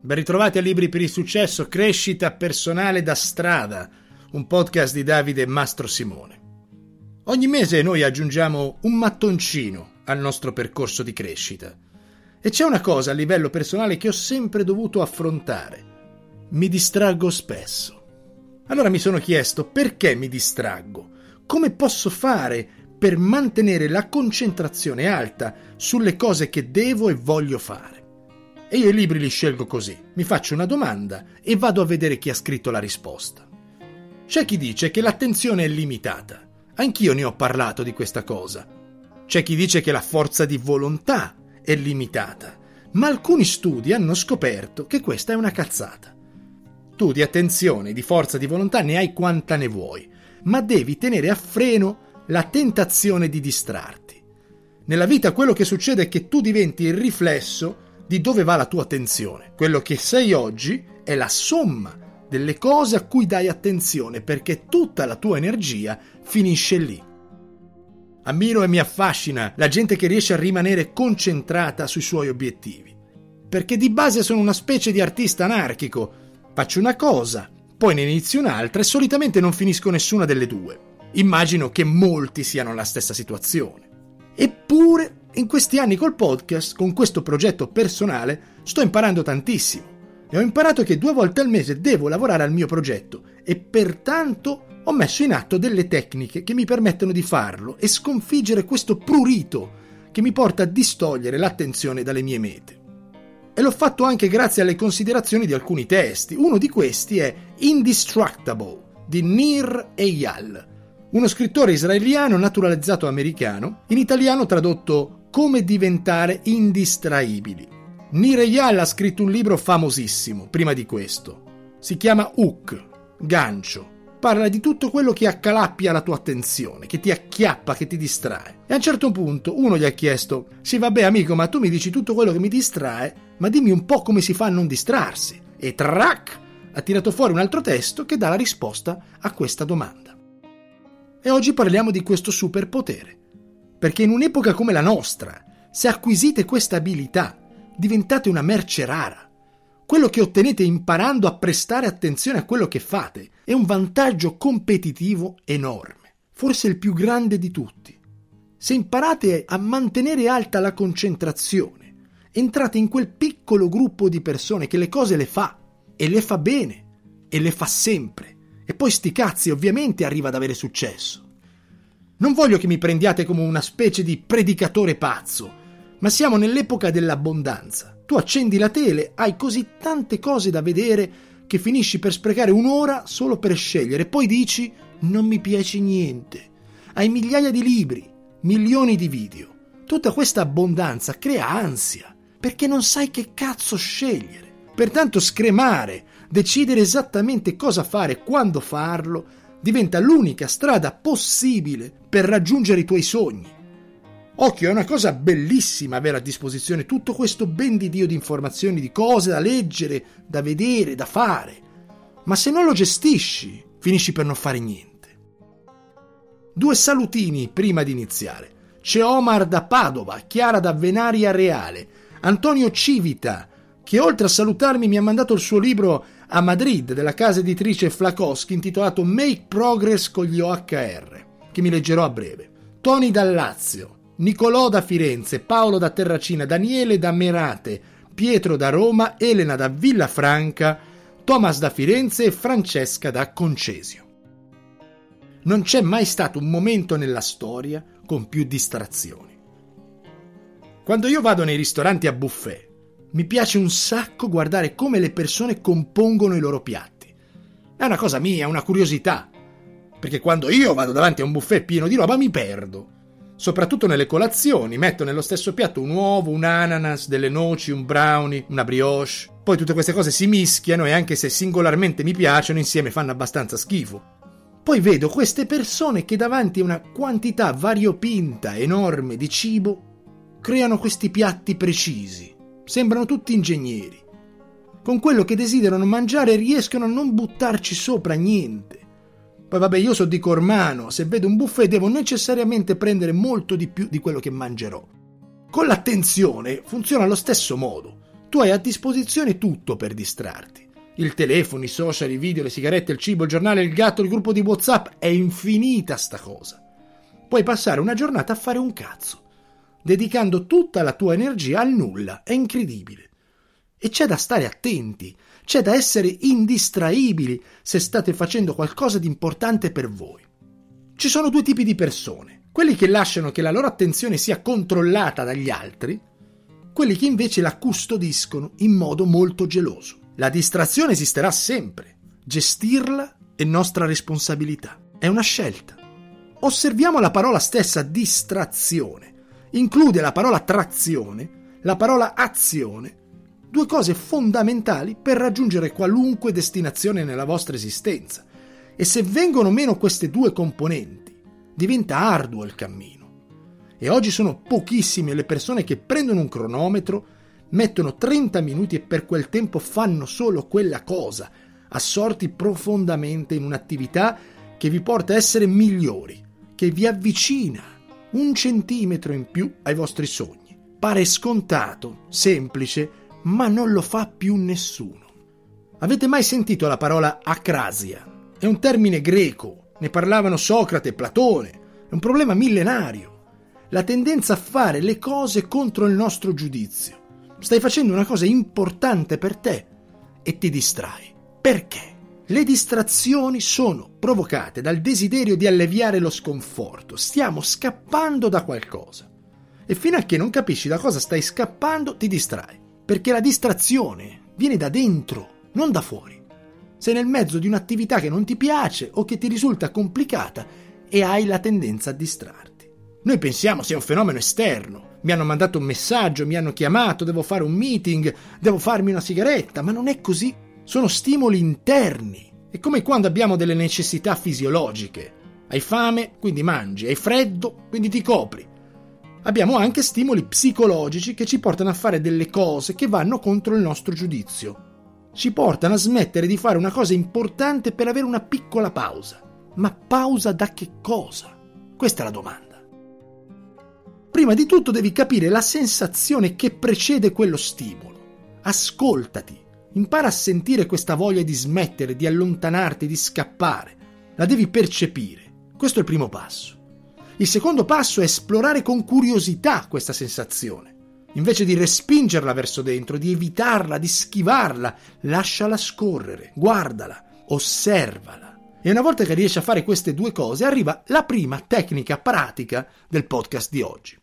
Ben ritrovati a Libri per il Successo, Crescita Personale da Strada, un podcast di Davide Mastro Simone. Ogni mese noi aggiungiamo un mattoncino al nostro percorso di crescita. E c'è una cosa a livello personale che ho sempre dovuto affrontare. Mi distraggo spesso. Allora mi sono chiesto perché mi distraggo? Come posso fare per mantenere la concentrazione alta sulle cose che devo e voglio fare? E io i libri li scelgo così, mi faccio una domanda e vado a vedere chi ha scritto la risposta. C'è chi dice che l'attenzione è limitata. Anch'io ne ho parlato di questa cosa. C'è chi dice che la forza di volontà è limitata, ma alcuni studi hanno scoperto che questa è una cazzata. Tu di attenzione, di forza di volontà ne hai quanta ne vuoi, ma devi tenere a freno la tentazione di distrarti. Nella vita quello che succede è che tu diventi il riflesso di dove va la tua attenzione. Quello che sei oggi è la somma delle cose a cui dai attenzione perché tutta la tua energia finisce lì. Ammiro e mi affascina la gente che riesce a rimanere concentrata sui suoi obiettivi. Perché di base sono una specie di artista anarchico. Faccio una cosa, poi ne inizio un'altra e solitamente non finisco nessuna delle due. Immagino che molti siano nella stessa situazione. Eppure in questi anni col podcast, con questo progetto personale, sto imparando tantissimo. E ho imparato che due volte al mese devo lavorare al mio progetto e pertanto ho messo in atto delle tecniche che mi permettono di farlo e sconfiggere questo prurito che mi porta a distogliere l'attenzione dalle mie mete. E l'ho fatto anche grazie alle considerazioni di alcuni testi. Uno di questi è Indestructible di Nir Eyal, uno scrittore israeliano naturalizzato americano, in italiano tradotto come diventare indistraibili. Nireyal ha scritto un libro famosissimo prima di questo. Si chiama Hook, gancio. Parla di tutto quello che accalappia la tua attenzione, che ti acchiappa, che ti distrae. E a un certo punto uno gli ha chiesto: Sì, vabbè, amico, ma tu mi dici tutto quello che mi distrae, ma dimmi un po' come si fa a non distrarsi. E trac! Ha tirato fuori un altro testo che dà la risposta a questa domanda. E oggi parliamo di questo superpotere perché in un'epoca come la nostra, se acquisite questa abilità, diventate una merce rara. Quello che ottenete imparando a prestare attenzione a quello che fate è un vantaggio competitivo enorme, forse il più grande di tutti. Se imparate a mantenere alta la concentrazione, entrate in quel piccolo gruppo di persone che le cose le fa e le fa bene e le fa sempre. E poi sti cazzi ovviamente arriva ad avere successo. Non voglio che mi prendiate come una specie di predicatore pazzo, ma siamo nell'epoca dell'abbondanza. Tu accendi la tele, hai così tante cose da vedere che finisci per sprecare un'ora solo per scegliere, poi dici non mi piace niente. Hai migliaia di libri, milioni di video. Tutta questa abbondanza crea ansia, perché non sai che cazzo scegliere. Pertanto scremare, decidere esattamente cosa fare, quando farlo, diventa l'unica strada possibile per raggiungere i tuoi sogni. Occhio, è una cosa bellissima avere a disposizione tutto questo ben di Dio di informazioni, di cose da leggere, da vedere, da fare. Ma se non lo gestisci, finisci per non fare niente. Due salutini prima di iniziare. C'è Omar da Padova, Chiara da Venaria Reale, Antonio Civita, che oltre a salutarmi mi ha mandato il suo libro a Madrid della casa editrice Flakowski intitolato Make Progress con gli OHR, che mi leggerò a breve. Tony da Lazio, Nicolò da Firenze, Paolo da Terracina, Daniele da Merate, Pietro da Roma, Elena da Villafranca, Thomas da Firenze e Francesca da Concesio. Non c'è mai stato un momento nella storia con più distrazioni. Quando io vado nei ristoranti a buffet, mi piace un sacco guardare come le persone compongono i loro piatti. È una cosa mia, una curiosità. Perché quando io vado davanti a un buffet pieno di roba mi perdo. Soprattutto nelle colazioni, metto nello stesso piatto un uovo, un ananas, delle noci, un brownie, una brioche. Poi tutte queste cose si mischiano e anche se singolarmente mi piacciono, insieme fanno abbastanza schifo. Poi vedo queste persone che davanti a una quantità variopinta enorme di cibo creano questi piatti precisi sembrano tutti ingegneri. Con quello che desiderano mangiare riescono a non buttarci sopra niente. Poi vabbè, io sono di Cormano, se vedo un buffet devo necessariamente prendere molto di più di quello che mangerò. Con l'attenzione funziona allo stesso modo. Tu hai a disposizione tutto per distrarti. Il telefono, i social, i video, le sigarette, il cibo, il giornale, il gatto, il gruppo di WhatsApp. È infinita sta cosa. Puoi passare una giornata a fare un cazzo, dedicando tutta la tua energia al nulla. È incredibile. E c'è da stare attenti, c'è da essere indistraibili se state facendo qualcosa di importante per voi. Ci sono due tipi di persone, quelli che lasciano che la loro attenzione sia controllata dagli altri, quelli che invece la custodiscono in modo molto geloso. La distrazione esisterà sempre, gestirla è nostra responsabilità, è una scelta. Osserviamo la parola stessa distrazione, include la parola trazione, la parola azione, due cose fondamentali per raggiungere qualunque destinazione nella vostra esistenza. E se vengono meno queste due componenti, diventa arduo il cammino. E oggi sono pochissime le persone che prendono un cronometro mettono 30 minuti e per quel tempo fanno solo quella cosa, assorti profondamente in un'attività che vi porta a essere migliori, che vi avvicina un centimetro in più ai vostri sogni. Pare scontato, semplice, ma non lo fa più nessuno. Avete mai sentito la parola acrasia? È un termine greco, ne parlavano Socrate e Platone, è un problema millenario. La tendenza a fare le cose contro il nostro giudizio Stai facendo una cosa importante per te e ti distrai. Perché? Le distrazioni sono provocate dal desiderio di alleviare lo sconforto. Stiamo scappando da qualcosa. E fino a che non capisci da cosa stai scappando, ti distrai. Perché la distrazione viene da dentro, non da fuori. Sei nel mezzo di un'attività che non ti piace o che ti risulta complicata e hai la tendenza a distrarti. Noi pensiamo sia un fenomeno esterno, mi hanno mandato un messaggio, mi hanno chiamato, devo fare un meeting, devo farmi una sigaretta, ma non è così. Sono stimoli interni. È come quando abbiamo delle necessità fisiologiche. Hai fame, quindi mangi, hai freddo, quindi ti copri. Abbiamo anche stimoli psicologici che ci portano a fare delle cose che vanno contro il nostro giudizio. Ci portano a smettere di fare una cosa importante per avere una piccola pausa. Ma pausa da che cosa? Questa è la domanda. Prima di tutto devi capire la sensazione che precede quello stimolo. Ascoltati, impara a sentire questa voglia di smettere, di allontanarti, di scappare. La devi percepire. Questo è il primo passo. Il secondo passo è esplorare con curiosità questa sensazione. Invece di respingerla verso dentro, di evitarla, di schivarla, lasciala scorrere, guardala, osservala. E una volta che riesci a fare queste due cose, arriva la prima tecnica pratica del podcast di oggi.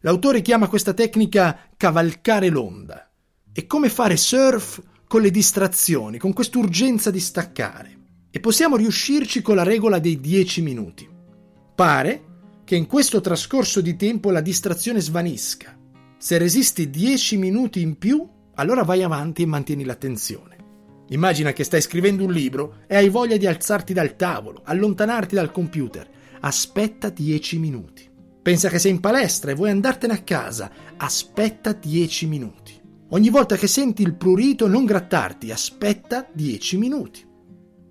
L'autore chiama questa tecnica cavalcare l'onda. È come fare surf con le distrazioni, con quest'urgenza di staccare. E possiamo riuscirci con la regola dei 10 minuti. Pare che in questo trascorso di tempo la distrazione svanisca. Se resisti 10 minuti in più, allora vai avanti e mantieni l'attenzione. Immagina che stai scrivendo un libro e hai voglia di alzarti dal tavolo, allontanarti dal computer. Aspetta 10 minuti. Pensa che sei in palestra e vuoi andartene a casa. Aspetta 10 minuti. Ogni volta che senti il prurito non grattarti, aspetta 10 minuti.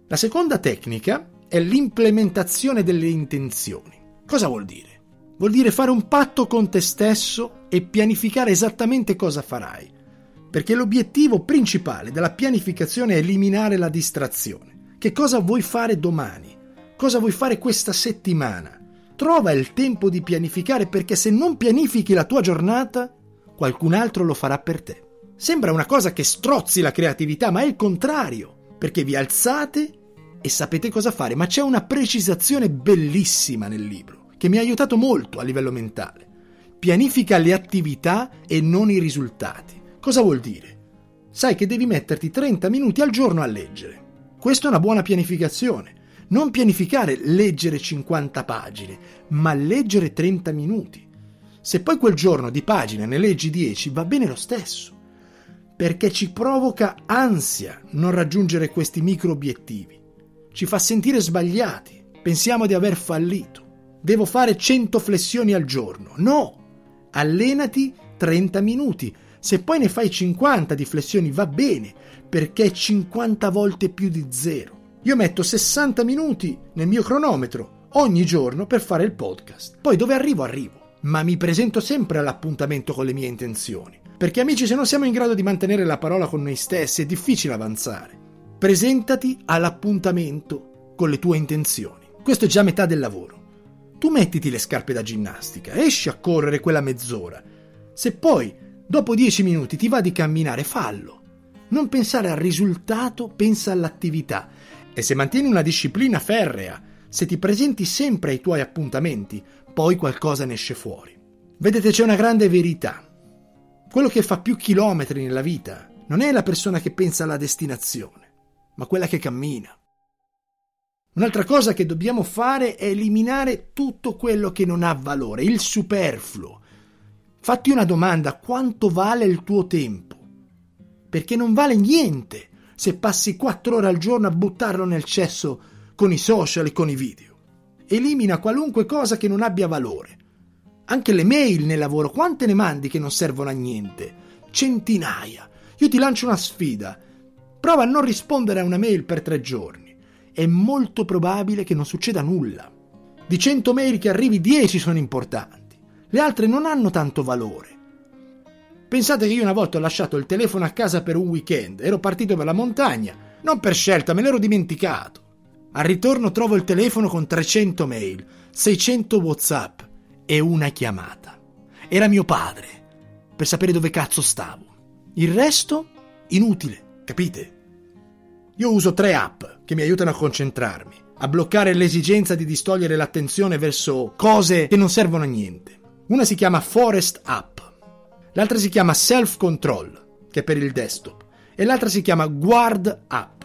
La seconda tecnica è l'implementazione delle intenzioni. Cosa vuol dire? Vuol dire fare un patto con te stesso e pianificare esattamente cosa farai. Perché l'obiettivo principale della pianificazione è eliminare la distrazione. Che cosa vuoi fare domani? Cosa vuoi fare questa settimana? Trova il tempo di pianificare perché se non pianifichi la tua giornata, qualcun altro lo farà per te. Sembra una cosa che strozzi la creatività, ma è il contrario, perché vi alzate e sapete cosa fare, ma c'è una precisazione bellissima nel libro, che mi ha aiutato molto a livello mentale. Pianifica le attività e non i risultati. Cosa vuol dire? Sai che devi metterti 30 minuti al giorno a leggere. Questa è una buona pianificazione. Non pianificare leggere 50 pagine, ma leggere 30 minuti. Se poi quel giorno di pagine ne leggi 10, va bene lo stesso. Perché ci provoca ansia non raggiungere questi micro obiettivi. Ci fa sentire sbagliati. Pensiamo di aver fallito. Devo fare 100 flessioni al giorno. No! Allenati 30 minuti. Se poi ne fai 50 di flessioni va bene, perché è 50 volte più di zero. Io metto 60 minuti nel mio cronometro ogni giorno per fare il podcast. Poi dove arrivo arrivo, ma mi presento sempre all'appuntamento con le mie intenzioni. Perché amici, se non siamo in grado di mantenere la parola con noi stessi, è difficile avanzare. Presentati all'appuntamento con le tue intenzioni. Questo è già metà del lavoro. Tu mettiti le scarpe da ginnastica, esci a correre quella mezz'ora. Se poi, dopo dieci minuti, ti va di camminare, fallo. Non pensare al risultato, pensa all'attività. E se mantieni una disciplina ferrea, se ti presenti sempre ai tuoi appuntamenti, poi qualcosa ne esce fuori. Vedete, c'è una grande verità. Quello che fa più chilometri nella vita non è la persona che pensa alla destinazione, ma quella che cammina. Un'altra cosa che dobbiamo fare è eliminare tutto quello che non ha valore, il superfluo. Fatti una domanda, quanto vale il tuo tempo? Perché non vale niente se passi quattro ore al giorno a buttarlo nel cesso con i social e con i video. Elimina qualunque cosa che non abbia valore. Anche le mail nel lavoro, quante ne mandi che non servono a niente? Centinaia. Io ti lancio una sfida. Prova a non rispondere a una mail per tre giorni. È molto probabile che non succeda nulla. Di 100 mail che arrivi 10 sono importanti. Le altre non hanno tanto valore. Pensate che io una volta ho lasciato il telefono a casa per un weekend, ero partito per la montagna, non per scelta, me l'ero dimenticato. Al ritorno trovo il telefono con 300 mail, 600 WhatsApp e una chiamata. Era mio padre, per sapere dove cazzo stavo. Il resto? Inutile, capite? Io uso tre app che mi aiutano a concentrarmi, a bloccare l'esigenza di distogliere l'attenzione verso cose che non servono a niente. Una si chiama Forest App l'altra si chiama Self Control, che è per il desktop, e l'altra si chiama Guard App.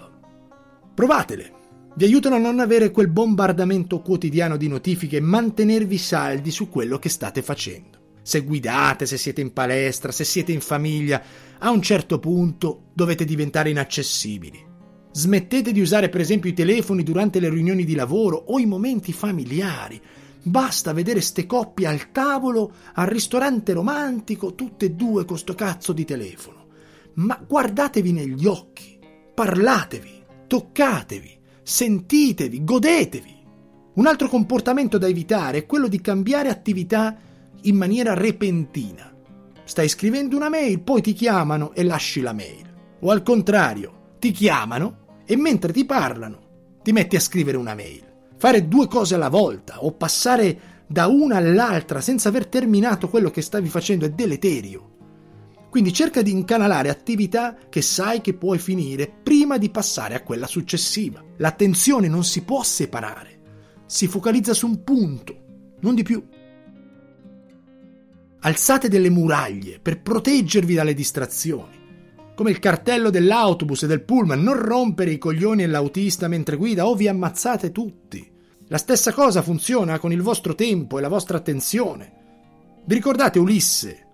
Provatele, vi aiutano a non avere quel bombardamento quotidiano di notifiche e mantenervi saldi su quello che state facendo. Se guidate, se siete in palestra, se siete in famiglia, a un certo punto dovete diventare inaccessibili. Smettete di usare per esempio i telefoni durante le riunioni di lavoro o i momenti familiari Basta vedere ste coppie al tavolo, al ristorante romantico, tutte e due con sto cazzo di telefono. Ma guardatevi negli occhi, parlatevi, toccatevi, sentitevi, godetevi. Un altro comportamento da evitare è quello di cambiare attività in maniera repentina. Stai scrivendo una mail, poi ti chiamano e lasci la mail. O al contrario, ti chiamano e mentre ti parlano ti metti a scrivere una mail. Fare due cose alla volta o passare da una all'altra senza aver terminato quello che stavi facendo è deleterio. Quindi cerca di incanalare attività che sai che puoi finire prima di passare a quella successiva. L'attenzione non si può separare, si focalizza su un punto, non di più. Alzate delle muraglie per proteggervi dalle distrazioni. Come il cartello dell'autobus e del pullman, non rompere i coglioni all'autista mentre guida o vi ammazzate tutti. La stessa cosa funziona con il vostro tempo e la vostra attenzione. Vi ricordate Ulisse,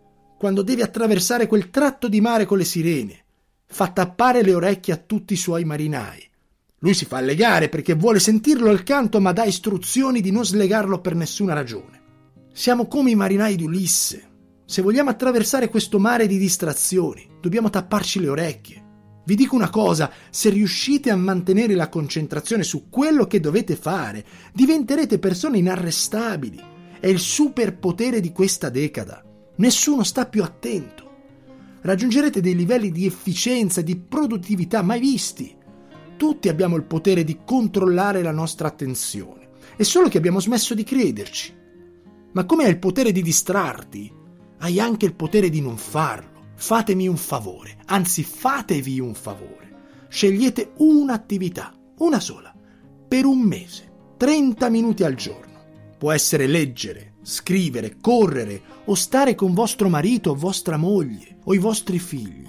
quando deve attraversare quel tratto di mare con le sirene? Fa tappare le orecchie a tutti i suoi marinai. Lui si fa allegare perché vuole sentirlo al canto, ma dà istruzioni di non slegarlo per nessuna ragione. Siamo come i marinai di Ulisse. Se vogliamo attraversare questo mare di distrazioni, dobbiamo tapparci le orecchie. Vi dico una cosa, se riuscite a mantenere la concentrazione su quello che dovete fare, diventerete persone inarrestabili. È il superpotere di questa decada. Nessuno sta più attento. Raggiungerete dei livelli di efficienza e di produttività mai visti. Tutti abbiamo il potere di controllare la nostra attenzione. È solo che abbiamo smesso di crederci. Ma come hai il potere di distrarti, hai anche il potere di non farlo. Fatemi un favore, anzi fatevi un favore. Scegliete un'attività, una sola, per un mese, 30 minuti al giorno. Può essere leggere, scrivere, correre o stare con vostro marito o vostra moglie o i vostri figli.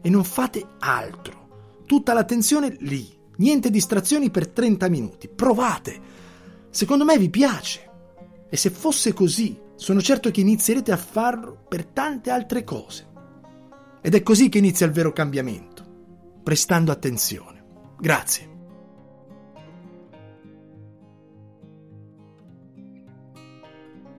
E non fate altro. Tutta l'attenzione lì. Niente distrazioni per 30 minuti. Provate. Secondo me vi piace. E se fosse così, sono certo che inizierete a farlo per tante altre cose. Ed è così che inizia il vero cambiamento, prestando attenzione. Grazie.